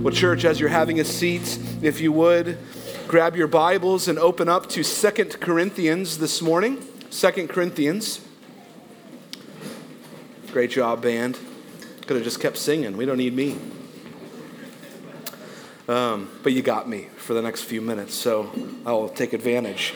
Well, church, as you're having a seat, if you would, grab your Bibles and open up to Second Corinthians this morning. Second Corinthians. Great job, band. Could have just kept singing. We don't need me. Um, but you got me for the next few minutes, so I'll take advantage.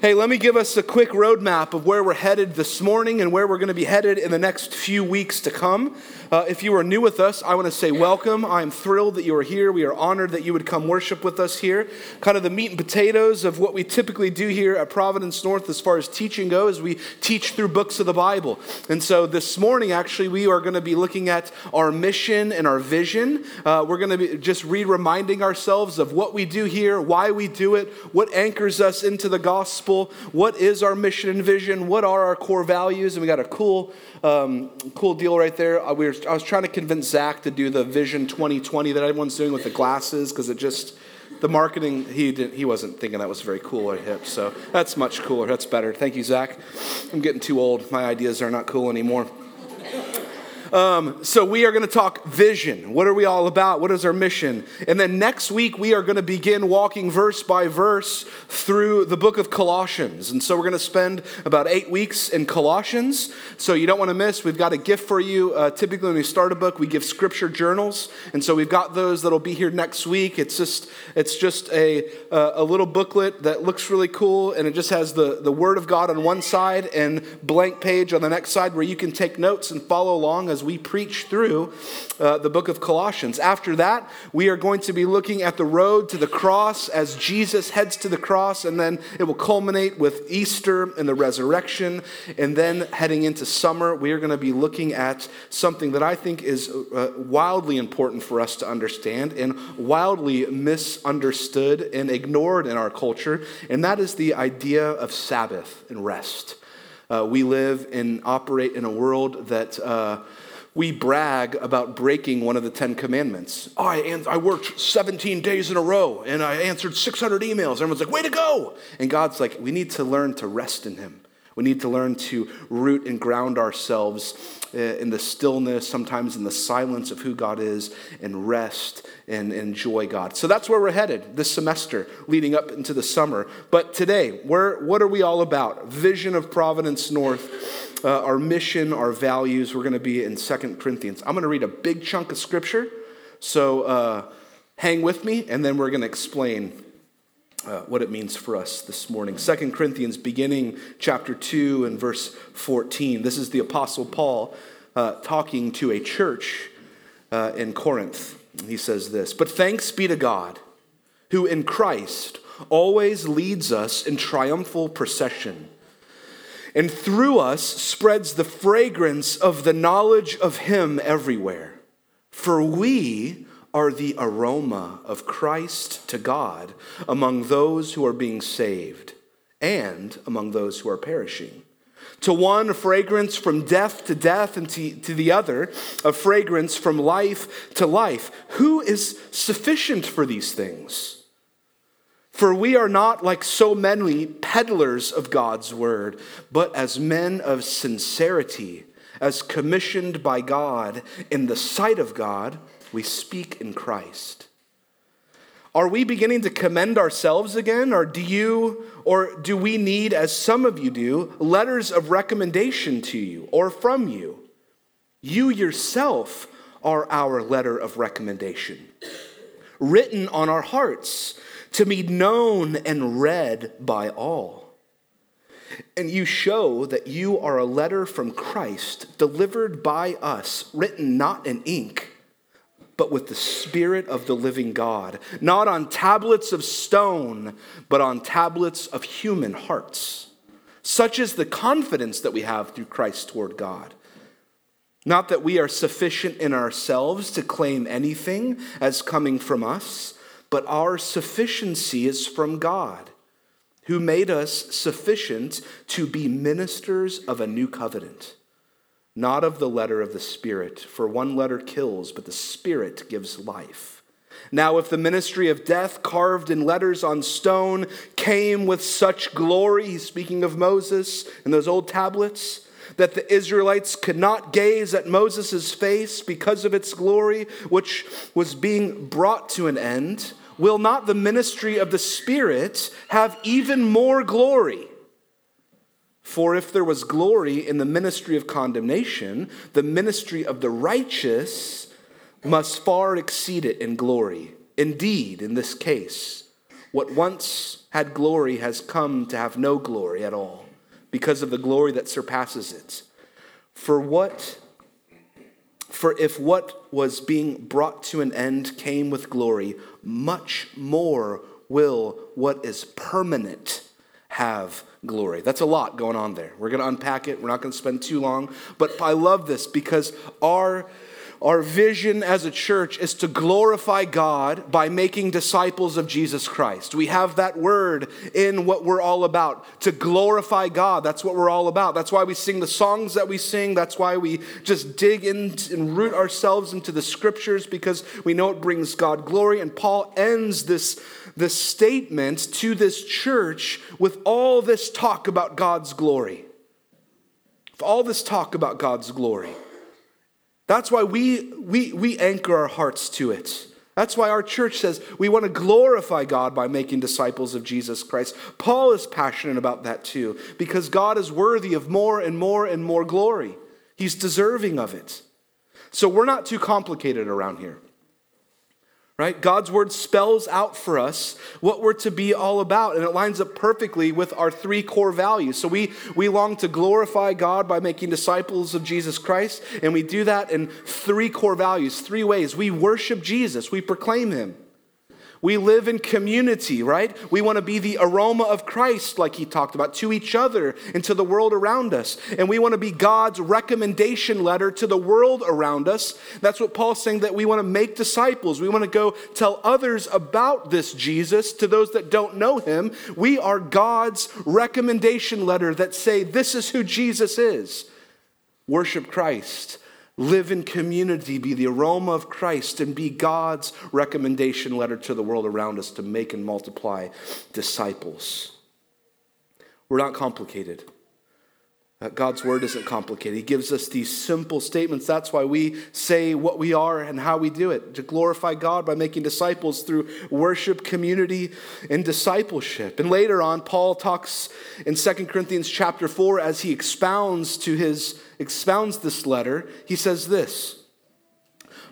Hey, let me give us a quick roadmap of where we're headed this morning and where we're going to be headed in the next few weeks to come. Uh, if you are new with us, I want to say welcome. I'm thrilled that you are here. We are honored that you would come worship with us here. Kind of the meat and potatoes of what we typically do here at Providence North as far as teaching goes, we teach through books of the Bible. And so this morning, actually, we are going to be looking at our mission and our vision. Uh, we're going to be just re reminding ourselves of what we do here, why we do it, what anchors us into the gospel, what is our mission and vision, what are our core values. And we got a cool um, cool deal right there. Uh, we were, I was trying to convince Zach to do the Vision 2020 that everyone's doing with the glasses because it just, the marketing, he, didn't, he wasn't thinking that was very cool or hip. So that's much cooler. That's better. Thank you, Zach. I'm getting too old. My ideas are not cool anymore. Um, so we are going to talk vision. What are we all about? What is our mission? And then next week we are going to begin walking verse by verse through the book of Colossians. And so we're going to spend about eight weeks in Colossians. So you don't want to miss. We've got a gift for you. Uh, typically when we start a book, we give scripture journals, and so we've got those that'll be here next week. It's just it's just a a little booklet that looks really cool, and it just has the the Word of God on one side and blank page on the next side where you can take notes and follow along as as we preach through uh, the book of Colossians. After that, we are going to be looking at the road to the cross as Jesus heads to the cross, and then it will culminate with Easter and the resurrection. And then heading into summer, we are going to be looking at something that I think is uh, wildly important for us to understand and wildly misunderstood and ignored in our culture, and that is the idea of Sabbath and rest. Uh, we live and operate in a world that uh, we brag about breaking one of the Ten Commandments. Oh, I, I worked 17 days in a row and I answered 600 emails. Everyone's like, way to go. And God's like, we need to learn to rest in Him. We need to learn to root and ground ourselves uh, in the stillness, sometimes in the silence of who God is, and rest and enjoy God. So that's where we're headed this semester, leading up into the summer. But today, where, what are we all about? Vision of Providence North uh, our mission, our values. We're going to be in Second Corinthians. I'm going to read a big chunk of scripture, so uh, hang with me, and then we're going to explain uh, what it means for us this morning. Second Corinthians, beginning chapter 2 and verse 14. This is the Apostle Paul uh, talking to a church uh, in Corinth. He says this But thanks be to God, who in Christ always leads us in triumphal procession and through us spreads the fragrance of the knowledge of Him everywhere. For we are the aroma of Christ to God among those who are being saved and among those who are perishing. To one, a fragrance from death to death, and to, to the other, a fragrance from life to life. Who is sufficient for these things? For we are not like so many peddlers of God's word, but as men of sincerity, as commissioned by God in the sight of God, we speak in Christ. Are we beginning to commend ourselves again, or do you, or do we need, as some of you do, letters of recommendation to you or from you? You yourself are our letter of recommendation, written on our hearts to be known and read by all. And you show that you are a letter from Christ, delivered by us, written not in ink, but with the Spirit of the living God, not on tablets of stone, but on tablets of human hearts. Such is the confidence that we have through Christ toward God. Not that we are sufficient in ourselves to claim anything as coming from us but our sufficiency is from God, who made us sufficient to be ministers of a new covenant, not of the letter of the Spirit, for one letter kills, but the Spirit gives life. Now, if the ministry of death carved in letters on stone came with such glory, he's speaking of Moses and those old tablets, that the Israelites could not gaze at Moses' face because of its glory, which was being brought to an end, will not the ministry of the Spirit have even more glory? For if there was glory in the ministry of condemnation, the ministry of the righteous must far exceed it in glory. Indeed, in this case, what once had glory has come to have no glory at all because of the glory that surpasses it. For what for if what was being brought to an end came with glory, much more will what is permanent have glory. That's a lot going on there. We're going to unpack it. We're not going to spend too long, but I love this because our our vision as a church is to glorify God by making disciples of Jesus Christ. We have that word in what we're all about to glorify God. That's what we're all about. That's why we sing the songs that we sing. That's why we just dig in and root ourselves into the scriptures because we know it brings God glory. And Paul ends this, this statement to this church with all this talk about God's glory. All this talk about God's glory. That's why we, we, we anchor our hearts to it. That's why our church says we want to glorify God by making disciples of Jesus Christ. Paul is passionate about that too, because God is worthy of more and more and more glory. He's deserving of it. So we're not too complicated around here right? God's word spells out for us what we're to be all about, and it lines up perfectly with our three core values. So we, we long to glorify God by making disciples of Jesus Christ, and we do that in three core values, three ways. We worship Jesus, we proclaim him. We live in community, right? We want to be the aroma of Christ, like he talked about, to each other and to the world around us. And we want to be God's recommendation letter to the world around us. That's what Paul's saying that we want to make disciples. We want to go tell others about this Jesus to those that don't know him. We are God's recommendation letter that say, this is who Jesus is. Worship Christ live in community, be the aroma of Christ, and be God's recommendation letter to the world around us to make and multiply disciples. We're not complicated. God's word isn't complicated. He gives us these simple statements. That's why we say what we are and how we do it to glorify God by making disciples through worship, community, and discipleship. And later on, Paul talks in 2 Corinthians chapter 4 as he expounds to his expounds this letter. He says this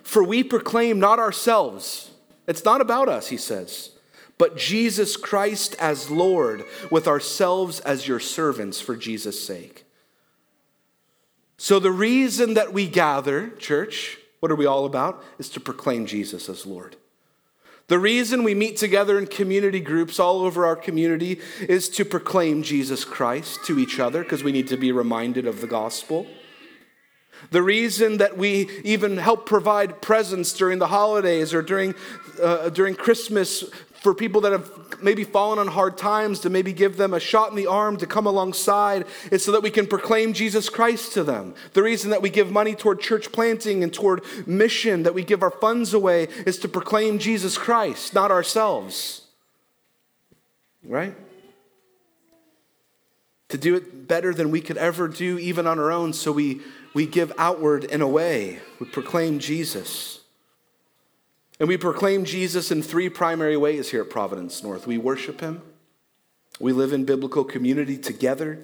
For we proclaim not ourselves, it's not about us, he says, but Jesus Christ as Lord, with ourselves as your servants for Jesus' sake. So, the reason that we gather, church, what are we all about? Is to proclaim Jesus as Lord. The reason we meet together in community groups all over our community is to proclaim Jesus Christ to each other because we need to be reminded of the gospel. The reason that we even help provide presents during the holidays or during, uh, during Christmas for people that have maybe fallen on hard times, to maybe give them a shot in the arm to come alongside, is so that we can proclaim Jesus Christ to them. The reason that we give money toward church planting and toward mission, that we give our funds away, is to proclaim Jesus Christ, not ourselves. Right? To do it better than we could ever do, even on our own, so we, we give outward in a way. We proclaim Jesus. And we proclaim Jesus in three primary ways here at Providence North. We worship him, we live in biblical community together,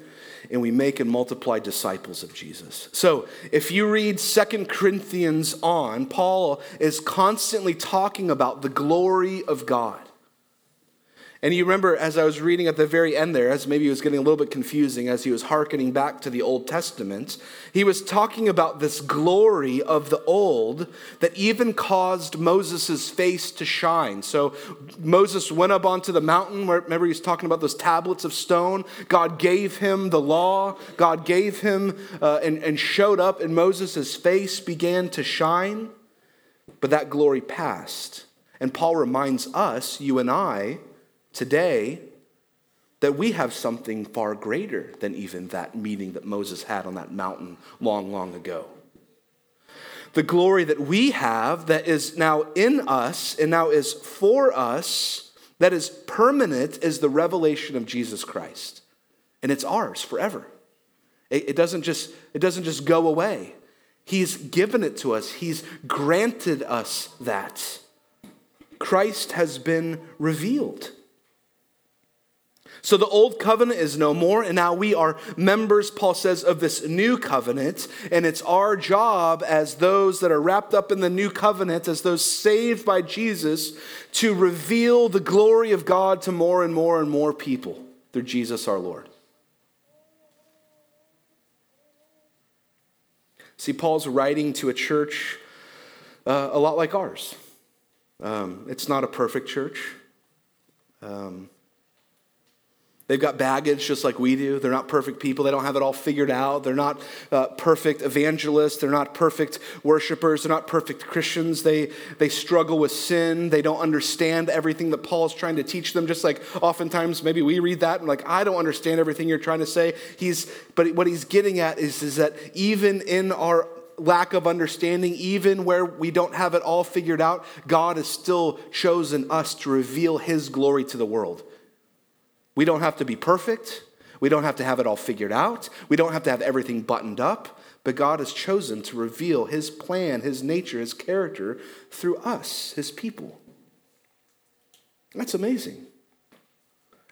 and we make and multiply disciples of Jesus. So, if you read Second Corinthians on, Paul is constantly talking about the glory of God. And you remember, as I was reading at the very end there, as maybe it was getting a little bit confusing as he was hearkening back to the Old Testament, he was talking about this glory of the old that even caused Moses' face to shine. So Moses went up onto the mountain, where, remember, he was talking about those tablets of stone. God gave him the law, God gave him uh, and, and showed up, and Moses' face began to shine. But that glory passed. And Paul reminds us, you and I, today that we have something far greater than even that meeting that Moses had on that mountain long, long ago. The glory that we have that is now in us and now is for us, that is permanent, is the revelation of Jesus Christ. And it's ours forever. It, it, doesn't just, it doesn't just go away. He's given it to us, He's granted us that. Christ has been revealed. So the old covenant is no more, and now we are members, Paul says, of this new covenant. And it's our job as those that are wrapped up in the new covenant, as those saved by Jesus, to reveal the glory of God to more and more and more people through Jesus our Lord. See, Paul's writing to a church uh, a lot like ours. Um, it's not a perfect church. Um, They've got baggage just like we do. They're not perfect people. They don't have it all figured out. They're not uh, perfect evangelists. They're not perfect worshipers. They're not perfect Christians. They, they struggle with sin. They don't understand everything that Paul's trying to teach them. Just like oftentimes maybe we read that and like, I don't understand everything you're trying to say. He's, but what he's getting at is, is that even in our lack of understanding, even where we don't have it all figured out, God has still chosen us to reveal his glory to the world. We don't have to be perfect. We don't have to have it all figured out. We don't have to have everything buttoned up. But God has chosen to reveal His plan, His nature, His character through us, His people. That's amazing.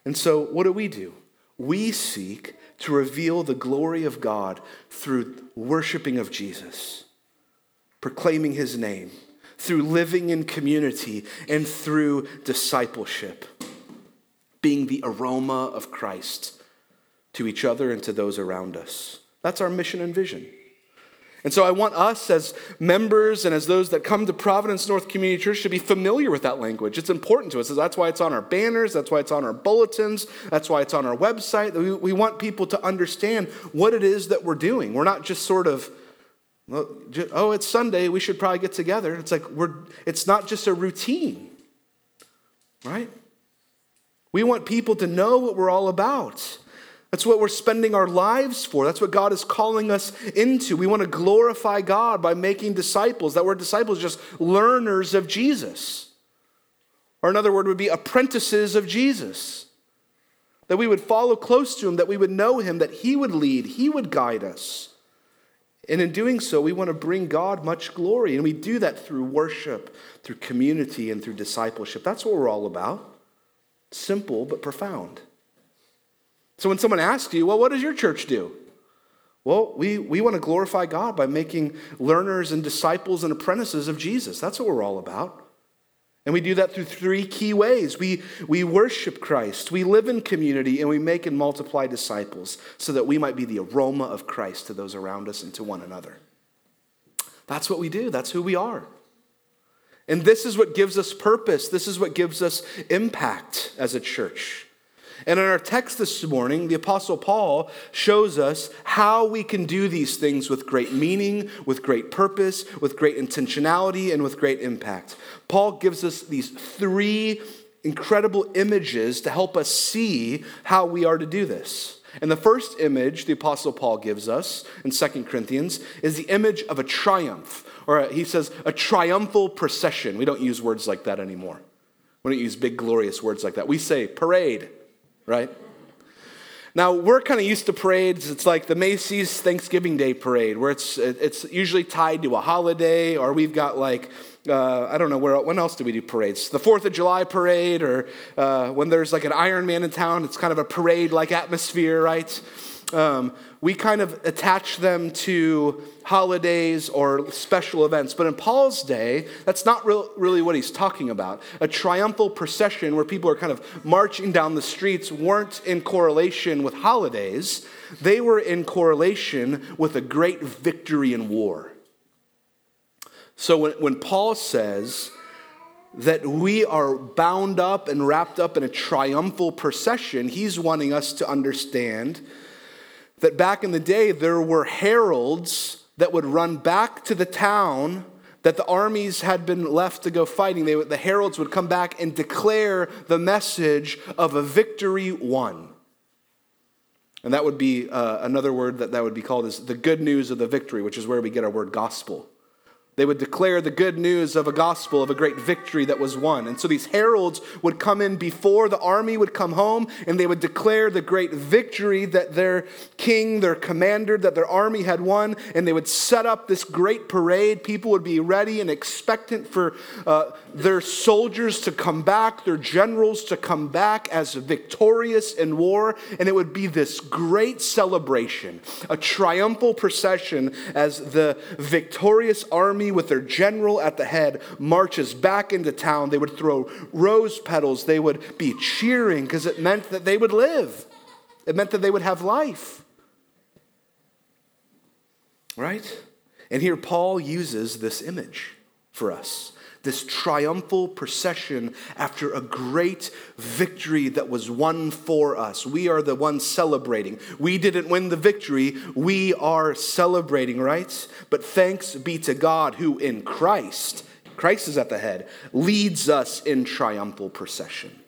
And so, what do we do? We seek to reveal the glory of God through worshiping of Jesus, proclaiming His name, through living in community, and through discipleship being the aroma of Christ to each other and to those around us. That's our mission and vision. And so I want us as members and as those that come to Providence North Community Church to be familiar with that language. It's important to us. That's why it's on our banners, that's why it's on our bulletins, that's why it's on our website. We, we want people to understand what it is that we're doing. We're not just sort of, oh, it's Sunday, we should probably get together. It's like we're, it's not just a routine, right? We want people to know what we're all about. That's what we're spending our lives for. That's what God is calling us into. We want to glorify God by making disciples. That word disciples is just learners of Jesus. Or another word would be apprentices of Jesus. That we would follow close to him, that we would know him, that he would lead, he would guide us. And in doing so, we want to bring God much glory. And we do that through worship, through community, and through discipleship. That's what we're all about. Simple but profound. So when someone asks you, well, what does your church do? Well, we, we want to glorify God by making learners and disciples and apprentices of Jesus. That's what we're all about. And we do that through three key ways. We, we worship Christ, we live in community, and we make and multiply disciples so that we might be the aroma of Christ to those around us and to one another. That's what we do, that's who we are. And this is what gives us purpose. This is what gives us impact as a church. And in our text this morning, the Apostle Paul shows us how we can do these things with great meaning, with great purpose, with great intentionality, and with great impact. Paul gives us these three incredible images to help us see how we are to do this. And the first image the Apostle Paul gives us in 2 Corinthians is the image of a triumph or he says a triumphal procession. We don't use words like that anymore. We don't use big, glorious words like that. We say parade, right? Now, we're kind of used to parades. It's like the Macy's Thanksgiving Day parade, where it's, it's usually tied to a holiday, or we've got like, uh, I don't know, where, when else do we do parades? The 4th of July parade, or uh, when there's like an Iron Man in town, it's kind of a parade like atmosphere, right? Um, we kind of attach them to holidays or special events. But in Paul's day, that's not really what he's talking about. A triumphal procession where people are kind of marching down the streets weren't in correlation with holidays, they were in correlation with a great victory in war. So when, when Paul says, that we are bound up and wrapped up in a triumphal procession, he's wanting us to understand that back in the day there were heralds that would run back to the town that the armies had been left to go fighting. They, the heralds would come back and declare the message of a victory won. And that would be uh, another word that that would be called is the good news of the victory, which is where we get our word gospel. They would declare the good news of a gospel, of a great victory that was won. And so these heralds would come in before the army would come home, and they would declare the great victory that their king, their commander, that their army had won. And they would set up this great parade. People would be ready and expectant for uh, their soldiers to come back, their generals to come back as victorious in war. And it would be this great celebration, a triumphal procession as the victorious army with their general at the head marches back into town. They would throw rose petals. They would be cheering because it meant that they would live, it meant that they would have life. Right? And here Paul uses this image for us this triumphal procession after a great victory that was won for us. We are the ones celebrating. We didn't win the victory, we are celebrating, right? But thanks be to God who in Christ, Christ is at the head, leads us in triumphal procession.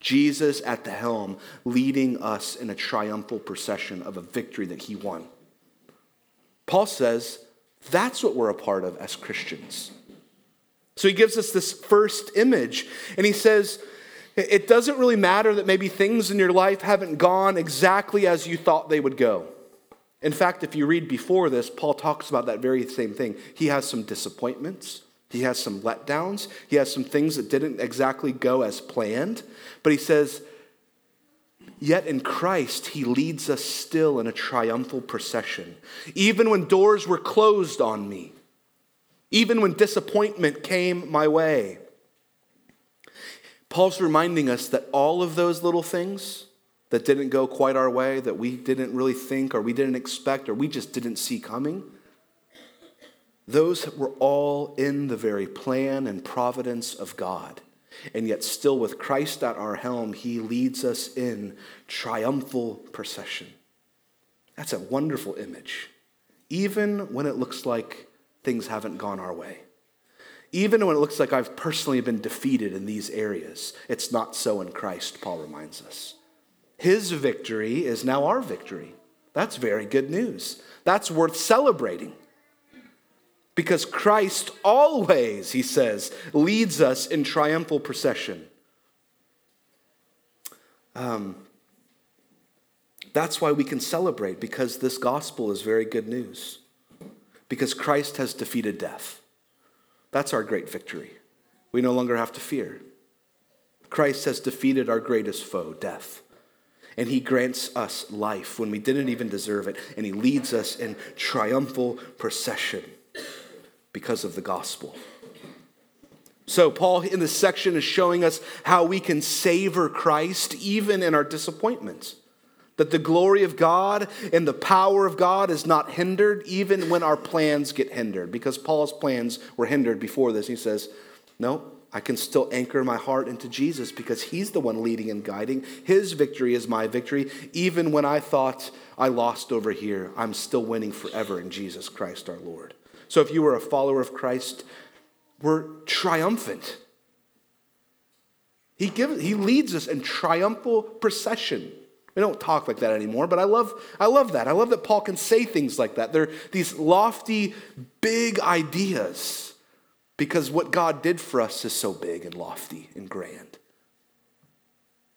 Jesus at the helm, leading us in a triumphal procession of a victory that he won. Paul says that's what we're a part of as Christians. So he gives us this first image, and he says, It doesn't really matter that maybe things in your life haven't gone exactly as you thought they would go. In fact, if you read before this, Paul talks about that very same thing. He has some disappointments, he has some letdowns, he has some things that didn't exactly go as planned, but he says, Yet in Christ, he leads us still in a triumphal procession. Even when doors were closed on me, even when disappointment came my way. Paul's reminding us that all of those little things that didn't go quite our way, that we didn't really think or we didn't expect or we just didn't see coming, those were all in the very plan and providence of God. And yet, still with Christ at our helm, he leads us in triumphal procession. That's a wonderful image. Even when it looks like things haven't gone our way. Even when it looks like I've personally been defeated in these areas, it's not so in Christ, Paul reminds us. His victory is now our victory. That's very good news. That's worth celebrating. Because Christ always, he says, leads us in triumphal procession. Um, that's why we can celebrate, because this gospel is very good news because Christ has defeated death. That's our great victory. We no longer have to fear. Christ has defeated our greatest foe, death. And he grants us life when we didn't even deserve it. And he leads us in triumphal procession because of the gospel. So, Paul in this section is showing us how we can savor Christ even in our disappointments. That the glory of God and the power of God is not hindered even when our plans get hindered. Because Paul's plans were hindered before this. He says, No, I can still anchor my heart into Jesus because he's the one leading and guiding. His victory is my victory. Even when I thought I lost over here, I'm still winning forever in Jesus Christ our Lord. So if you were a follower of Christ, we're triumphant. He, gives, he leads us in triumphal procession. We don't talk like that anymore, but I love, I love that. I love that Paul can say things like that. They're these lofty, big ideas because what God did for us is so big and lofty and grand.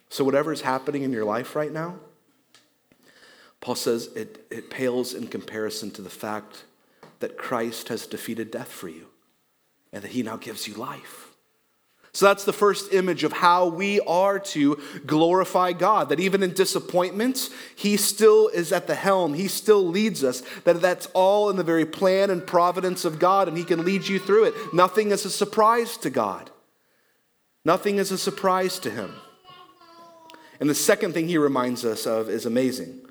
So, whatever is happening in your life right now, Paul says it, it pales in comparison to the fact that Christ has defeated death for you and that he now gives you life. So that's the first image of how we are to glorify God. That even in disappointments, He still is at the helm. He still leads us. That that's all in the very plan and providence of God, and He can lead you through it. Nothing is a surprise to God. Nothing is a surprise to Him. And the second thing He reminds us of is amazing.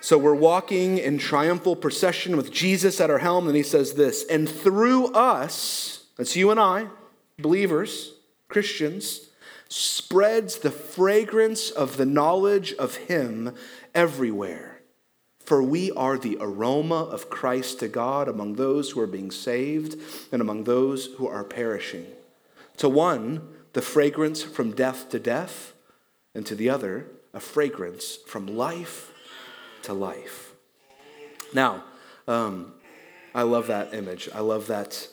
So we're walking in triumphal procession with Jesus at our helm, and He says this, and through us, that's you and I, believers, Christians, spreads the fragrance of the knowledge of Him everywhere. For we are the aroma of Christ to God among those who are being saved and among those who are perishing. To one, the fragrance from death to death, and to the other, a fragrance from life to life. Now, um, I love that image. I love that.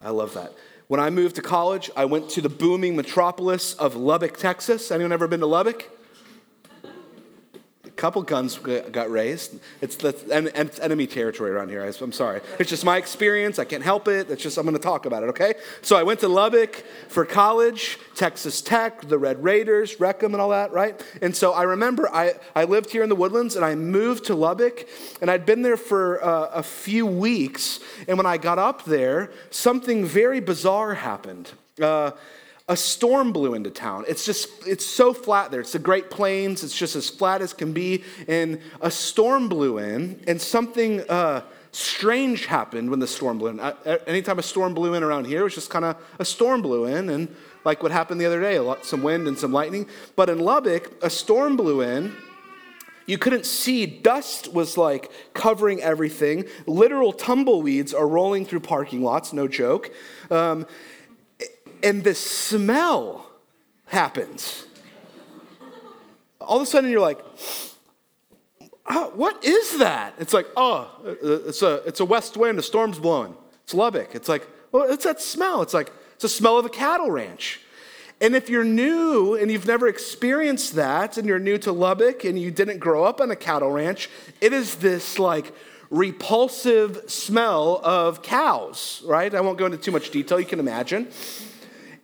I love that. When I moved to college, I went to the booming metropolis of Lubbock, Texas. Anyone ever been to Lubbock? Couple guns got raised. It's the enemy territory around here. I'm sorry. It's just my experience. I can't help it. It's just, I'm going to talk about it, okay? So I went to Lubbock for college, Texas Tech, the Red Raiders, Wreck-'Em and all that, right? And so I remember I, I lived here in the woodlands and I moved to Lubbock and I'd been there for uh, a few weeks. And when I got up there, something very bizarre happened. Uh, a storm blew into town. It's just, it's so flat there. It's the Great Plains. It's just as flat as can be. And a storm blew in, and something uh, strange happened when the storm blew in. anytime a storm blew in around here, it was just kind of a storm blew in, and like what happened the other day, a lot, some wind and some lightning. But in Lubbock, a storm blew in. You couldn't see. Dust was like covering everything. Literal tumbleweeds are rolling through parking lots, no joke. Um, and the smell happens. All of a sudden, you're like, what is that? It's like, oh, uh, it's a, it's a west wind, a storm's blowing. It's Lubbock. It's like, well, it's that smell. It's like, it's a smell of a cattle ranch. And if you're new and you've never experienced that, and you're new to Lubbock and you didn't grow up on a cattle ranch, it is this like repulsive smell of cows, right? I won't go into too much detail, you can imagine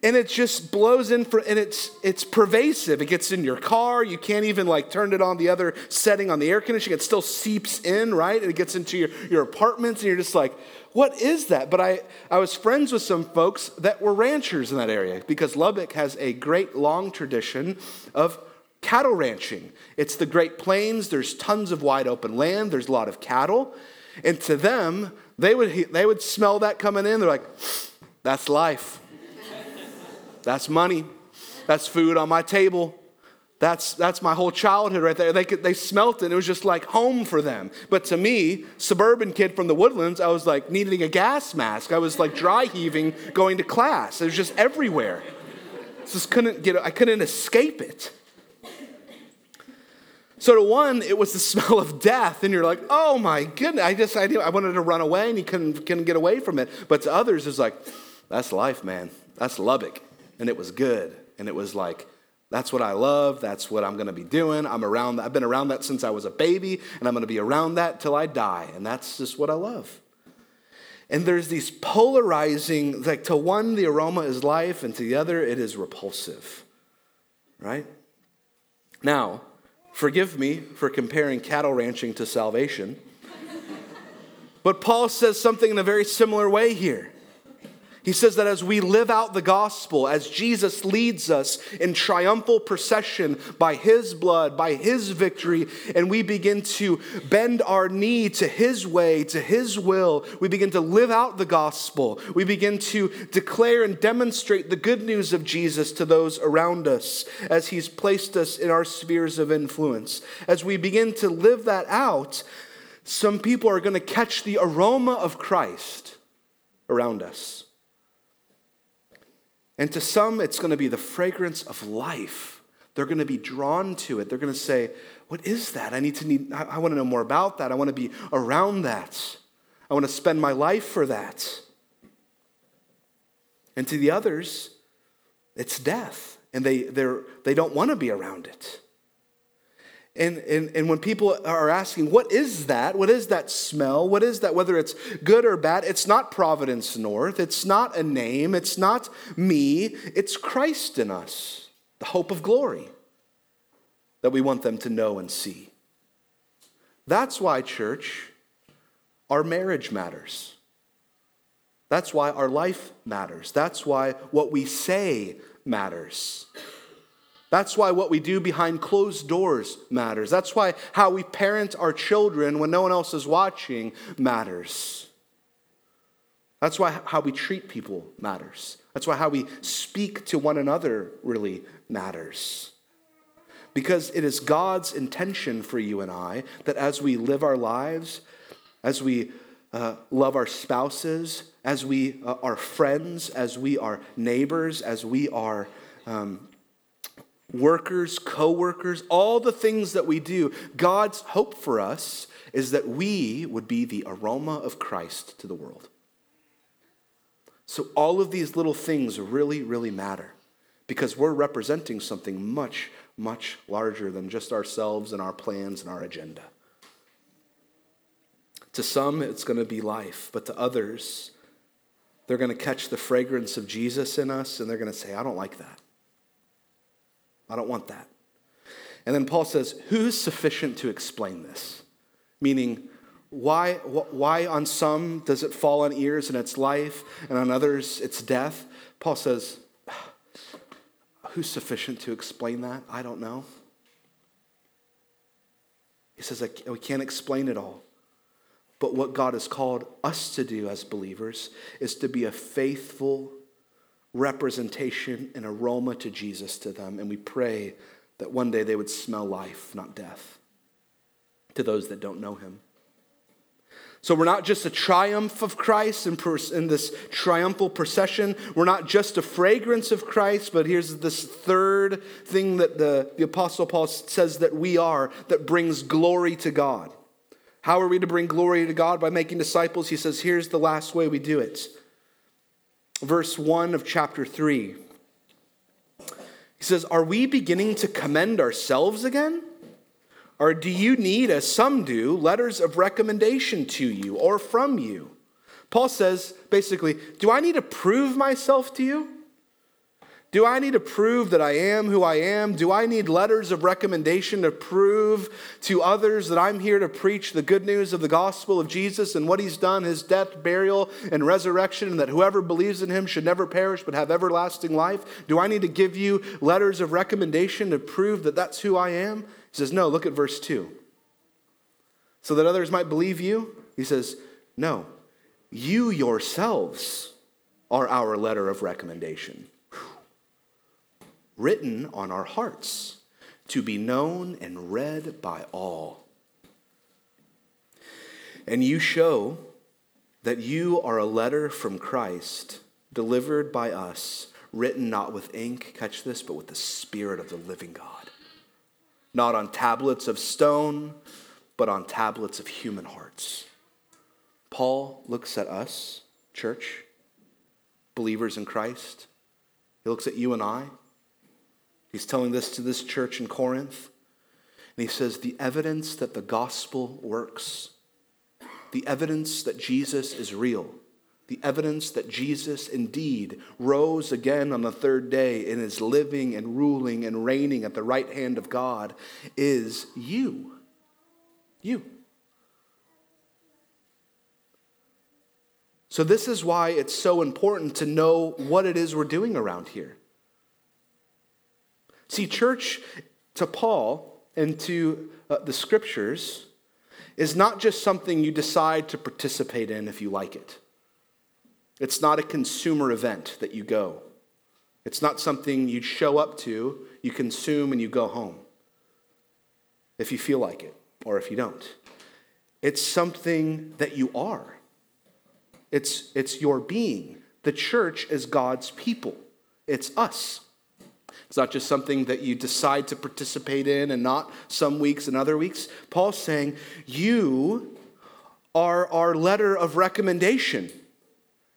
and it just blows in for and it's it's pervasive. It gets in your car. You can't even like turn it on the other setting on the air conditioning it still seeps in right? And it gets into your, your apartments and you're just like what is that? But i i was friends with some folks that were ranchers in that area because lubbock has a great long tradition of cattle ranching. It's the great plains. There's tons of wide open land. There's a lot of cattle. And to them they would they would smell that coming in. They're like that's life that's money. That's food on my table. That's, that's my whole childhood right there. They, could, they smelt it. It was just like home for them. But to me, suburban kid from the woodlands, I was like needing a gas mask. I was like dry heaving going to class. It was just everywhere. Just couldn't get, I couldn't escape it. So to one, it was the smell of death, and you're like, oh my goodness, I just I, I wanted to run away, and you couldn't, couldn't get away from it. But to others, it's like, that's life, man. That's Lubbock and it was good. And it was like, that's what I love. That's what I'm going to be doing. I'm around I've been around that since I was a baby, and I'm going to be around that till I die. And that's just what I love. And there's these polarizing, like to one, the aroma is life, and to the other, it is repulsive. Right? Now, forgive me for comparing cattle ranching to salvation. but Paul says something in a very similar way here. He says that as we live out the gospel, as Jesus leads us in triumphal procession by his blood, by his victory, and we begin to bend our knee to his way, to his will, we begin to live out the gospel. We begin to declare and demonstrate the good news of Jesus to those around us as he's placed us in our spheres of influence. As we begin to live that out, some people are going to catch the aroma of Christ around us. And to some, it's going to be the fragrance of life. They're going to be drawn to it. They're going to say, What is that? I need to need, I, want to know more about that. I want to be around that. I want to spend my life for that. And to the others, it's death. And they, they're, they don't want to be around it. And, and, and when people are asking, what is that? What is that smell? What is that? Whether it's good or bad, it's not Providence North. It's not a name. It's not me. It's Christ in us, the hope of glory that we want them to know and see. That's why, church, our marriage matters. That's why our life matters. That's why what we say matters. That's why what we do behind closed doors matters. That's why how we parent our children when no one else is watching matters. That's why how we treat people matters. That's why how we speak to one another really matters. Because it is God's intention for you and I that as we live our lives, as we uh, love our spouses, as we uh, are friends, as we are neighbors, as we are um, workers, co workers, all the things that we do, God's hope for us is that we would be the aroma of Christ to the world. So, all of these little things really, really matter because we're representing something much, much larger than just ourselves and our plans and our agenda. To some, it's going to be life, but to others, they're going to catch the fragrance of Jesus in us and they're going to say, I don't like that. I don't want that. And then Paul says, Who's sufficient to explain this? Meaning, why, why on some does it fall on ears and it's life, and on others it's death? Paul says, Who's sufficient to explain that? I don't know. He says, We can't explain it all. But what God has called us to do as believers is to be a faithful representation and aroma to Jesus to them. And we pray that one day they would smell life, not death, to those that don't know him. So we're not just a triumph of Christ in, in, this triumphal procession. We're not just a fragrance of Christ, but here's this third thing that the, the Apostle Paul says that we are that brings glory to God. How are we to bring glory to God? By making disciples. He says, here's the last way we do it. Verse 1 of chapter 3. He says, Are we beginning to commend ourselves again? Or do you need, as some do, letters of recommendation to you or from you? Paul says, basically, Do I need to prove myself to you? Do I need to prove that I am who I am? Do I need letters of recommendation to prove to others that I'm here to preach the good news of the gospel of Jesus and what he's done, his death, burial, and resurrection, and that whoever believes in him should never perish but have everlasting life? Do I need to give you letters of recommendation to prove that that's who I am? He says, No, look at verse 2. So that others might believe you? He says, No, you yourselves are our letter of recommendation written on our hearts to be known and read by all. And you show that you are a letter from Christ delivered by us, written not with ink, catch this, but with the Spirit of the living God. Not on tablets of stone, but on tablets of human hearts. Paul looks at us, church, believers in Christ. He looks at you and I. He's telling this to this church in Corinth. And he says, The evidence that the gospel works, the evidence that Jesus is real, the evidence that Jesus indeed rose again on the third day and is living and ruling and reigning at the right hand of God is you. You. So, this is why it's so important to know what it is we're doing around here. See, church to Paul and to uh, the scriptures is not just something you decide to participate in if you like it. It's not a consumer event that you go. It's not something you show up to, you consume, and you go home if you feel like it or if you don't. It's something that you are. It's, it's your being. The church is God's people, it's us. It's not just something that you decide to participate in and not some weeks and other weeks. Paul's saying, You are our letter of recommendation.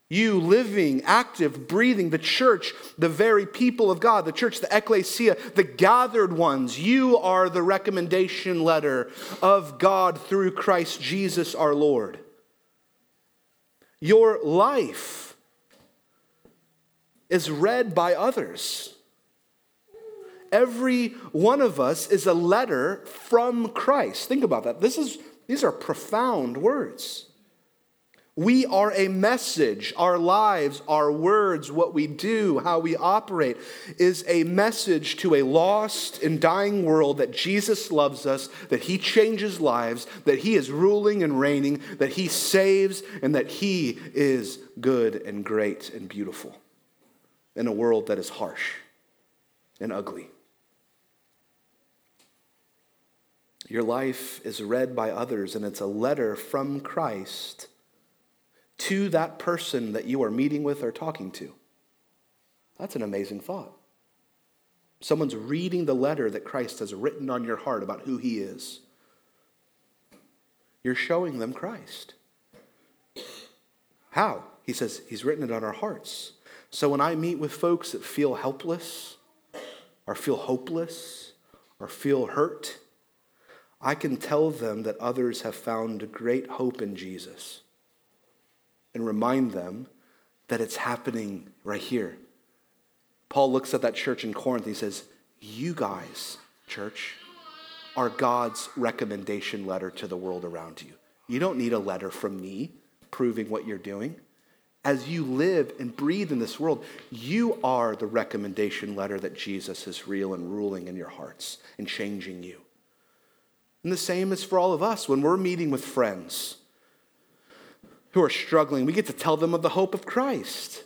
You living, active, breathing, the church, the very people of God, the church, the ecclesia, the gathered ones. You are the recommendation letter of God through Christ Jesus our Lord. Your life is read by others. Every one of us is a letter from Christ. Think about that. This is, these are profound words. We are a message. Our lives, our words, what we do, how we operate is a message to a lost and dying world that Jesus loves us, that He changes lives, that He is ruling and reigning, that He saves, and that He is good and great and beautiful in a world that is harsh and ugly. Your life is read by others, and it's a letter from Christ to that person that you are meeting with or talking to. That's an amazing thought. Someone's reading the letter that Christ has written on your heart about who he is. You're showing them Christ. How? He says he's written it on our hearts. So when I meet with folks that feel helpless or feel hopeless or feel hurt, I can tell them that others have found great hope in Jesus and remind them that it's happening right here. Paul looks at that church in Corinth. and He says, You guys, church, are God's recommendation letter to the world around you. You don't need a letter from me proving what you're doing. As you live and breathe in this world, you are the recommendation letter that Jesus is real and ruling in your hearts and changing you. And the same is for all of us when we're meeting with friends who are struggling. We get to tell them of the hope of Christ.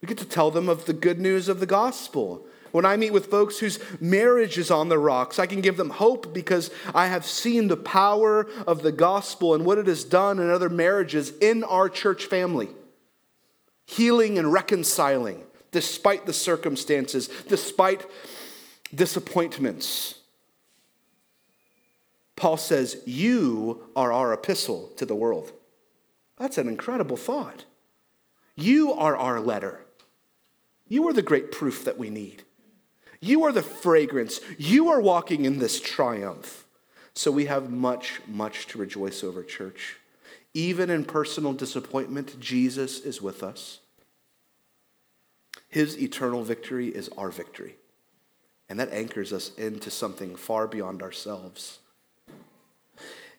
We get to tell them of the good news of the gospel. When I meet with folks whose marriage is on the rocks, I can give them hope because I have seen the power of the gospel and what it has done in other marriages in our church family. Healing and reconciling despite the circumstances, despite disappointments. Paul says, You are our epistle to the world. That's an incredible thought. You are our letter. You are the great proof that we need. You are the fragrance. You are walking in this triumph. So we have much, much to rejoice over, church. Even in personal disappointment, Jesus is with us. His eternal victory is our victory. And that anchors us into something far beyond ourselves.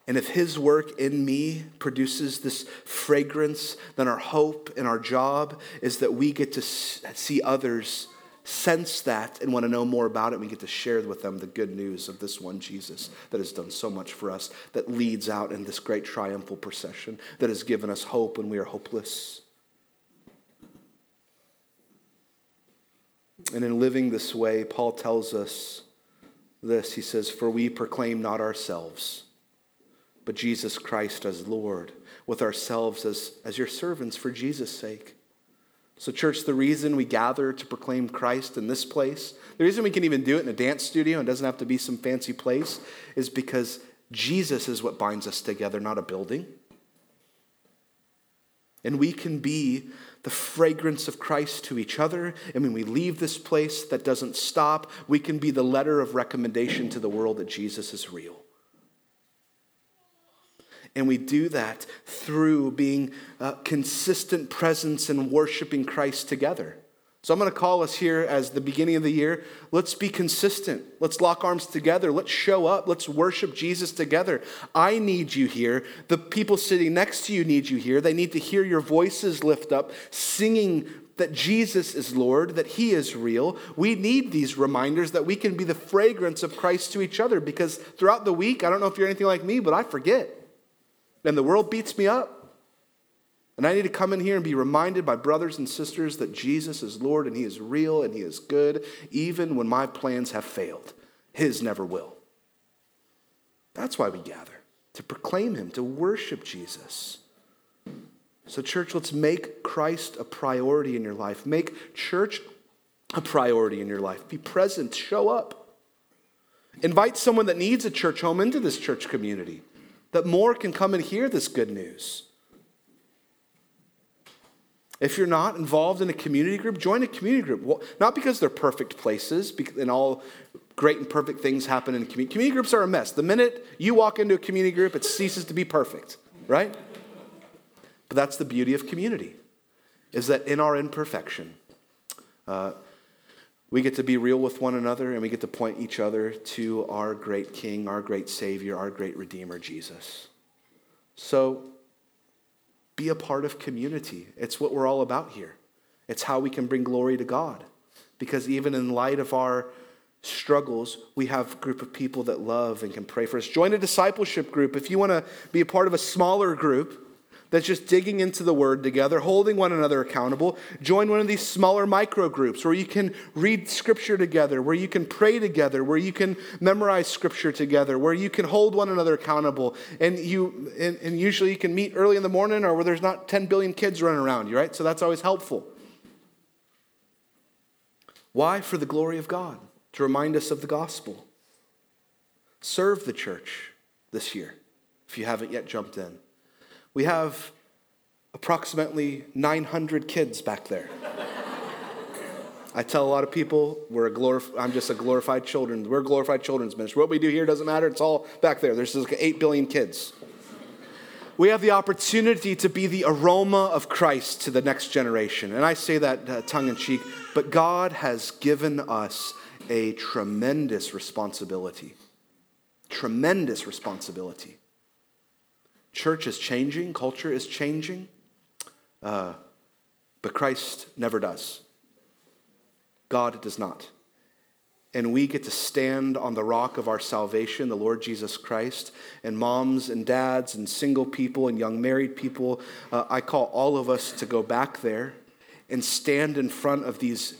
And if His work in me produces this fragrance, then our hope and our job is that we get to see others sense that and want to know more about it. We get to share with them the good news of this one Jesus that has done so much for us, that leads out in this great triumphal procession, that has given us hope when we are hopeless. And in living this way, Paul tells us this. He says, For we proclaim not ourselves but Jesus Christ as Lord, with ourselves as, as your servants for Jesus' sake. So, church, the reason we gather to proclaim Christ in this place, the reason we can even do it in a dance studio and doesn't have to be some fancy place, is because Jesus is what binds us together, not a building. And we can be the fragrance of Christ to each other. And when we leave this place, that doesn't stop. We can be the letter of recommendation to the world that Jesus is real. And we do that through being a consistent presence and worshiping Christ together. So I'm going to call us here as the beginning of the year. Let's be consistent. Let's lock arms together. Let's show up. Let's worship Jesus together. I need you here. The people sitting next to you need you here. They need to hear your voices lift up, singing that Jesus is Lord, that He is real. We need these reminders that we can be the fragrance of Christ to each other because throughout the week, I don't know if you're anything like me, but I forget and the world beats me up. And I need to come in here and be reminded by brothers and sisters that Jesus is Lord and He is real and He is good, even when my plans have failed. His never will. That's why we gather, to proclaim Him, to worship Jesus. So, church, let's make Christ a priority in your life. Make church a priority in your life. Be present, show up. Invite someone that needs a church home into this church community that more can come and hear this good news. If you're not involved in a community group, join a community group. Well, not because they're perfect places and all great and perfect things happen in community. Community groups are a mess. The minute you walk into a community group, it ceases to be perfect, right? But that's the beauty of community, is that in our imperfection, uh, we get to be real with one another and we get to point each other to our great King, our great Savior, our great Redeemer, Jesus. So be a part of community. It's what we're all about here. It's how we can bring glory to God. Because even in light of our struggles, we have a group of people that love and can pray for us. Join a discipleship group. If you want to be a part of a smaller group, that's just digging into the word together, holding one another accountable. Join one of these smaller micro groups where you can read scripture together, where you can pray together, where you can memorize scripture together, where you can hold one another accountable. And you and, and usually you can meet early in the morning or where there's not 10 billion kids running around you, right? So that's always helpful. Why? For the glory of God, to remind us of the gospel. Serve the church this year if you haven't yet jumped in. We have approximately 900 kids back there. I tell a lot of people we're a glorif- I'm just a glorified children. We're glorified children's ministry. What we do here doesn't matter. It's all back there. There's like 8 billion kids. We have the opportunity to be the aroma of Christ to the next generation. And I say that uh, tongue in cheek, but God has given us a tremendous responsibility. Tremendous responsibility. Church is changing, culture is changing, uh, but Christ never does. God does not. And we get to stand on the rock of our salvation, the Lord Jesus Christ. And moms and dads and single people and young married people, uh, I call all of us to go back there and stand in front of these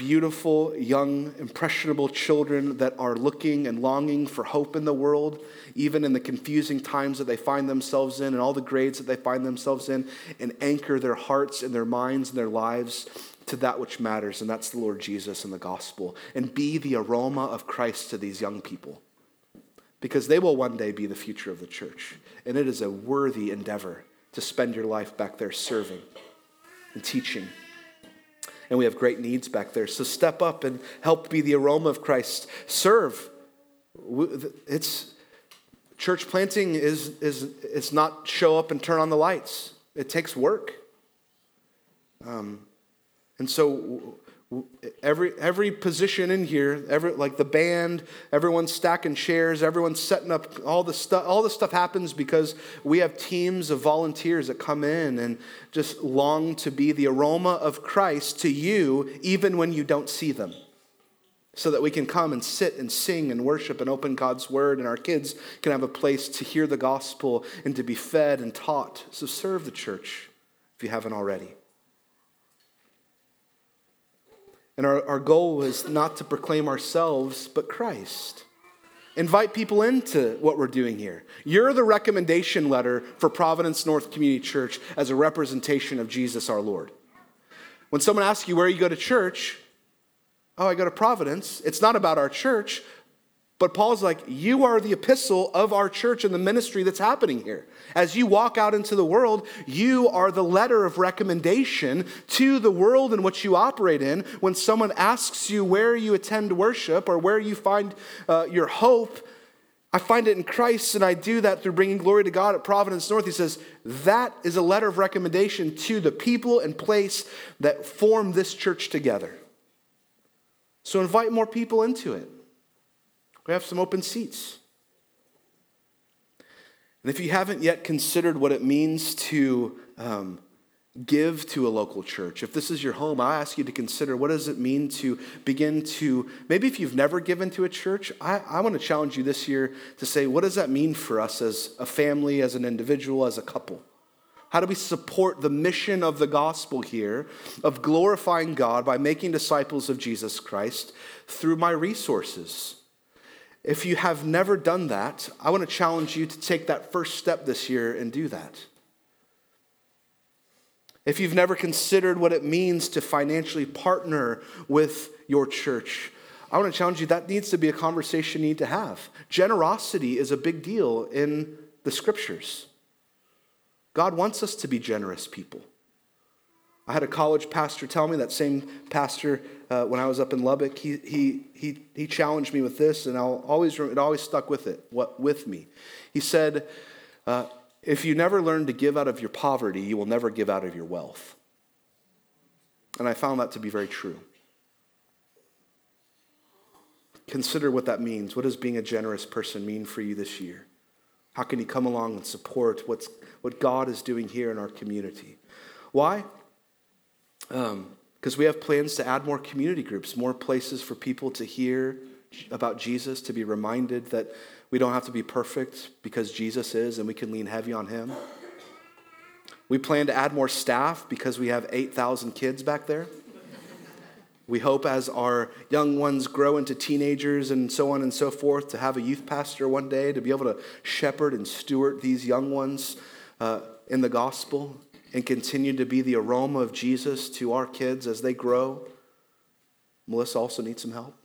beautiful, young, impressionable children that are looking and longing for hope in the world, even in the confusing times that they find themselves in and all the grades that they find themselves in, and anchor their hearts and their minds and their lives to that which matters, and that's the Lord Jesus and the gospel, and be the aroma of Christ to these young people. Because they will one day be the future of the church. And it is a worthy endeavor to spend your life back there serving and teaching and we have great needs back there. So step up and help be the aroma of Christ. Serve. It's church planting is is it's not show up and turn on the lights. It takes work. Um, and so every every position in here every like the band everyone's stacking chairs everyone's setting up all the stuff all the stuff happens because we have teams of volunteers that come in and just long to be the aroma of christ to you even when you don't see them. So that we can come and sit and sing and worship and open god's word and our kids can have a place to hear the gospel and to be fed and taught. So serve the church if you haven't already And our, our goal is not to proclaim ourselves, but Christ. Invite people into what we're doing here. You're the recommendation letter for Providence North Community Church as a representation of Jesus our Lord. When someone asks you where you go to church, oh, I go to Providence, it's not about our church, but Paul's like, you are the epistle of our church and the ministry that's happening here. As you walk out into the world, you are the letter of recommendation to the world in which you operate in. When someone asks you where you attend worship or where you find uh, your hope, I find it in Christ, and I do that through bringing glory to God at Providence North. He says, that is a letter of recommendation to the people and place that form this church together. So invite more people into it. We have some open seats. And if you haven't yet considered what it means to um, give to a local church, if this is your home, I ask you to consider what does it mean to begin to, maybe if you've never given to a church, I, I want to challenge you this year to say, what does that mean for us as a family, as an individual, as a couple? How do we support the mission of the gospel here of glorifying God by making disciples of Jesus Christ through my resources? If you have never done that, I want to challenge you to take that first step this year and do that. If you've never considered what it means to financially partner with your church, I want to challenge you that needs to be a conversation you need to have. Generosity is a big deal in the scriptures. God wants us to be generous people. I had a college pastor tell me, that same pastor uh, when I was up in Lubbock, he, he, he, he challenged me with this, and I'll always, it always stuck with it, what, with me. He said, uh, if you never learn to give out of your poverty, you will never give out of your wealth. And I found that to be very true. Consider what that means. What does being a generous person mean for you this year? How can you come along and support what's, what God is doing here in our community? Why? Because um, we have plans to add more community groups, more places for people to hear about Jesus, to be reminded that we don't have to be perfect because Jesus is and we can lean heavy on him. We plan to add more staff because we have 8,000 kids back there. We hope as our young ones grow into teenagers and so on and so forth to have a youth pastor one day to be able to shepherd and steward these young ones uh, in the gospel and continue to be the aroma of Jesus to our kids as they grow. Melissa also needs some help.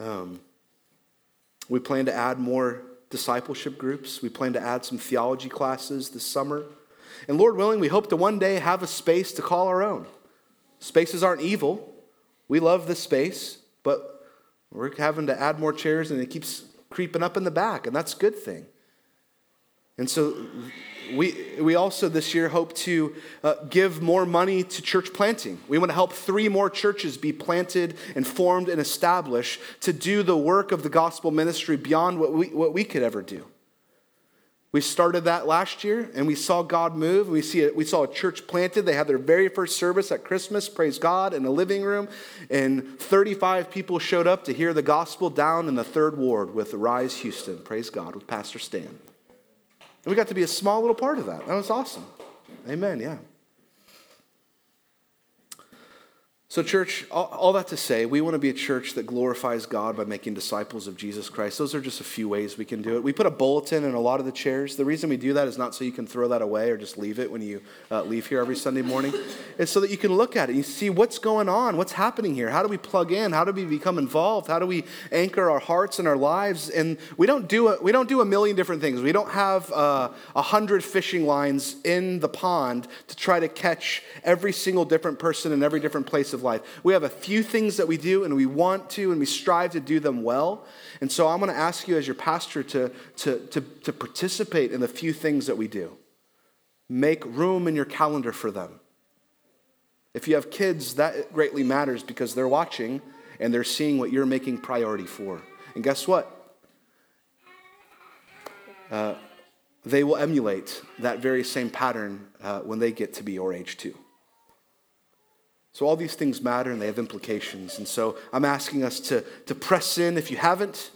Um, we plan to add more discipleship groups. We plan to add some theology classes this summer. And Lord willing, we hope to one day have a space to call our own. Spaces aren't evil. We love this space, but we're having to add more chairs and it keeps creeping up in the back, and that's a good thing. And so we, we also this year hope to uh, give more money to church planting. We want to help three more churches be planted and formed and established to do the work of the gospel ministry beyond what we, what we could ever do. We started that last year and we saw God move. We, see we saw a church planted. They had their very first service at Christmas, praise God, in a living room. And 35 people showed up to hear the gospel down in the third ward with Rise Houston, praise God, with Pastor Stan. And we got to be a small little part of that. That was awesome. Amen, yeah. So, church, all, all, that to say, we want to be a church that glorifies God by making disciples of Jesus Christ. Those are just a few ways we can do it. We put a bulletin in a lot of the chairs. The reason we do that is not so you can throw that away or just leave it when you uh, leave here every Sunday morning. It's so that you can look at it and see what's going on, what's happening here. How do we plug in? How do we become involved? How do we anchor our hearts and our lives? And we don't do a, we don't do a million different things. We don't have uh, a uh, hundred fishing lines in the pond to try to catch every single different person in every different place of life. We have a few things that we do, and we want to, and we strive to do them well. And so I'm going to ask you, as your pastor, to, to, to, to participate in the few things that we do. Make room in your calendar for them. If you have kids, that greatly matters because they're watching and they're seeing what you're making priority for. And guess what? Uh, they will emulate that very same pattern uh, when they get to be your age, too. So, all these things matter and they have implications. And so, I'm asking us to, to press in. If you haven't,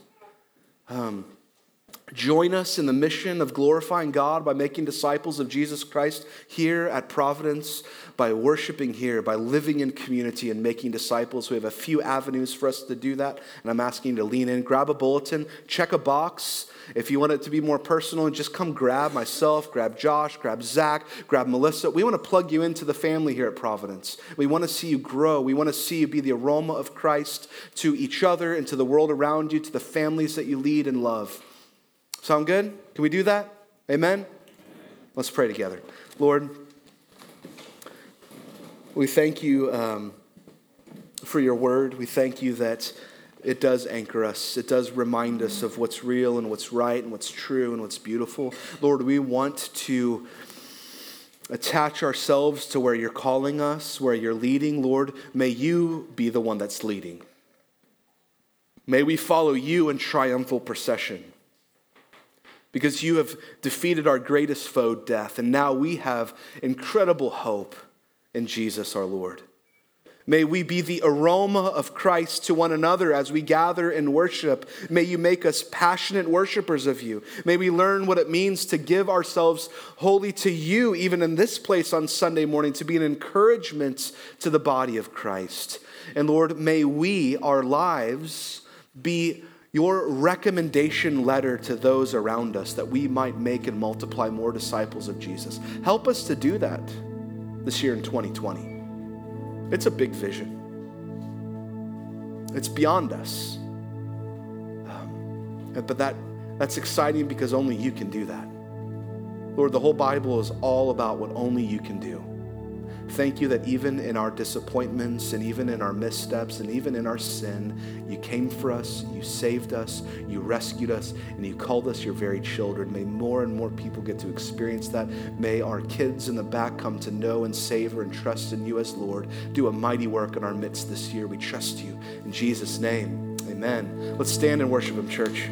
um, join us in the mission of glorifying God by making disciples of Jesus Christ here at Providence, by worshiping here, by living in community and making disciples. We have a few avenues for us to do that. And I'm asking you to lean in, grab a bulletin, check a box if you want it to be more personal, just come grab myself, grab Josh, grab Zach, grab Melissa. We want to plug you into the family here at Providence. We want to see you grow. We want to see you be the aroma of Christ to each other and to the world around you, to the families that you lead and love. Sound good? Can we do that? Amen? Let's pray together. Lord, we thank you um, for your word. We thank you that it does anchor us. It does remind us of what's real and what's right and what's true and what's beautiful. Lord, we want to attach ourselves to where you're calling us, where you're leading. Lord, may you be the one that's leading. May we follow you in triumphal procession because you have defeated our greatest foe, death, and now we have incredible hope in Jesus our Lord. May we be the aroma of Christ to one another as we gather and worship. May you make us passionate worshipers of you. May we learn what it means to give ourselves wholly to you, even in this place on Sunday morning, to be an encouragement to the body of Christ. And Lord, may we, our lives, be your recommendation letter to those around us that we might make and multiply more disciples of Jesus. Help us to do that this year in 2020. It's a big vision, it's beyond us. Um, but that, that's exciting because only you can do that. Lord, the whole Bible is all about what only you can do. Thank you that even in our disappointments and even in our missteps and even in our sin, you came for us, you saved us, you rescued us, and you called us your very children. May more and more people get to experience that. May our kids in the back come to know and savor and trust in you as Lord. Do a mighty work in our midst this year. We trust you. In Jesus' name, amen. Let's stand and worship Him, church.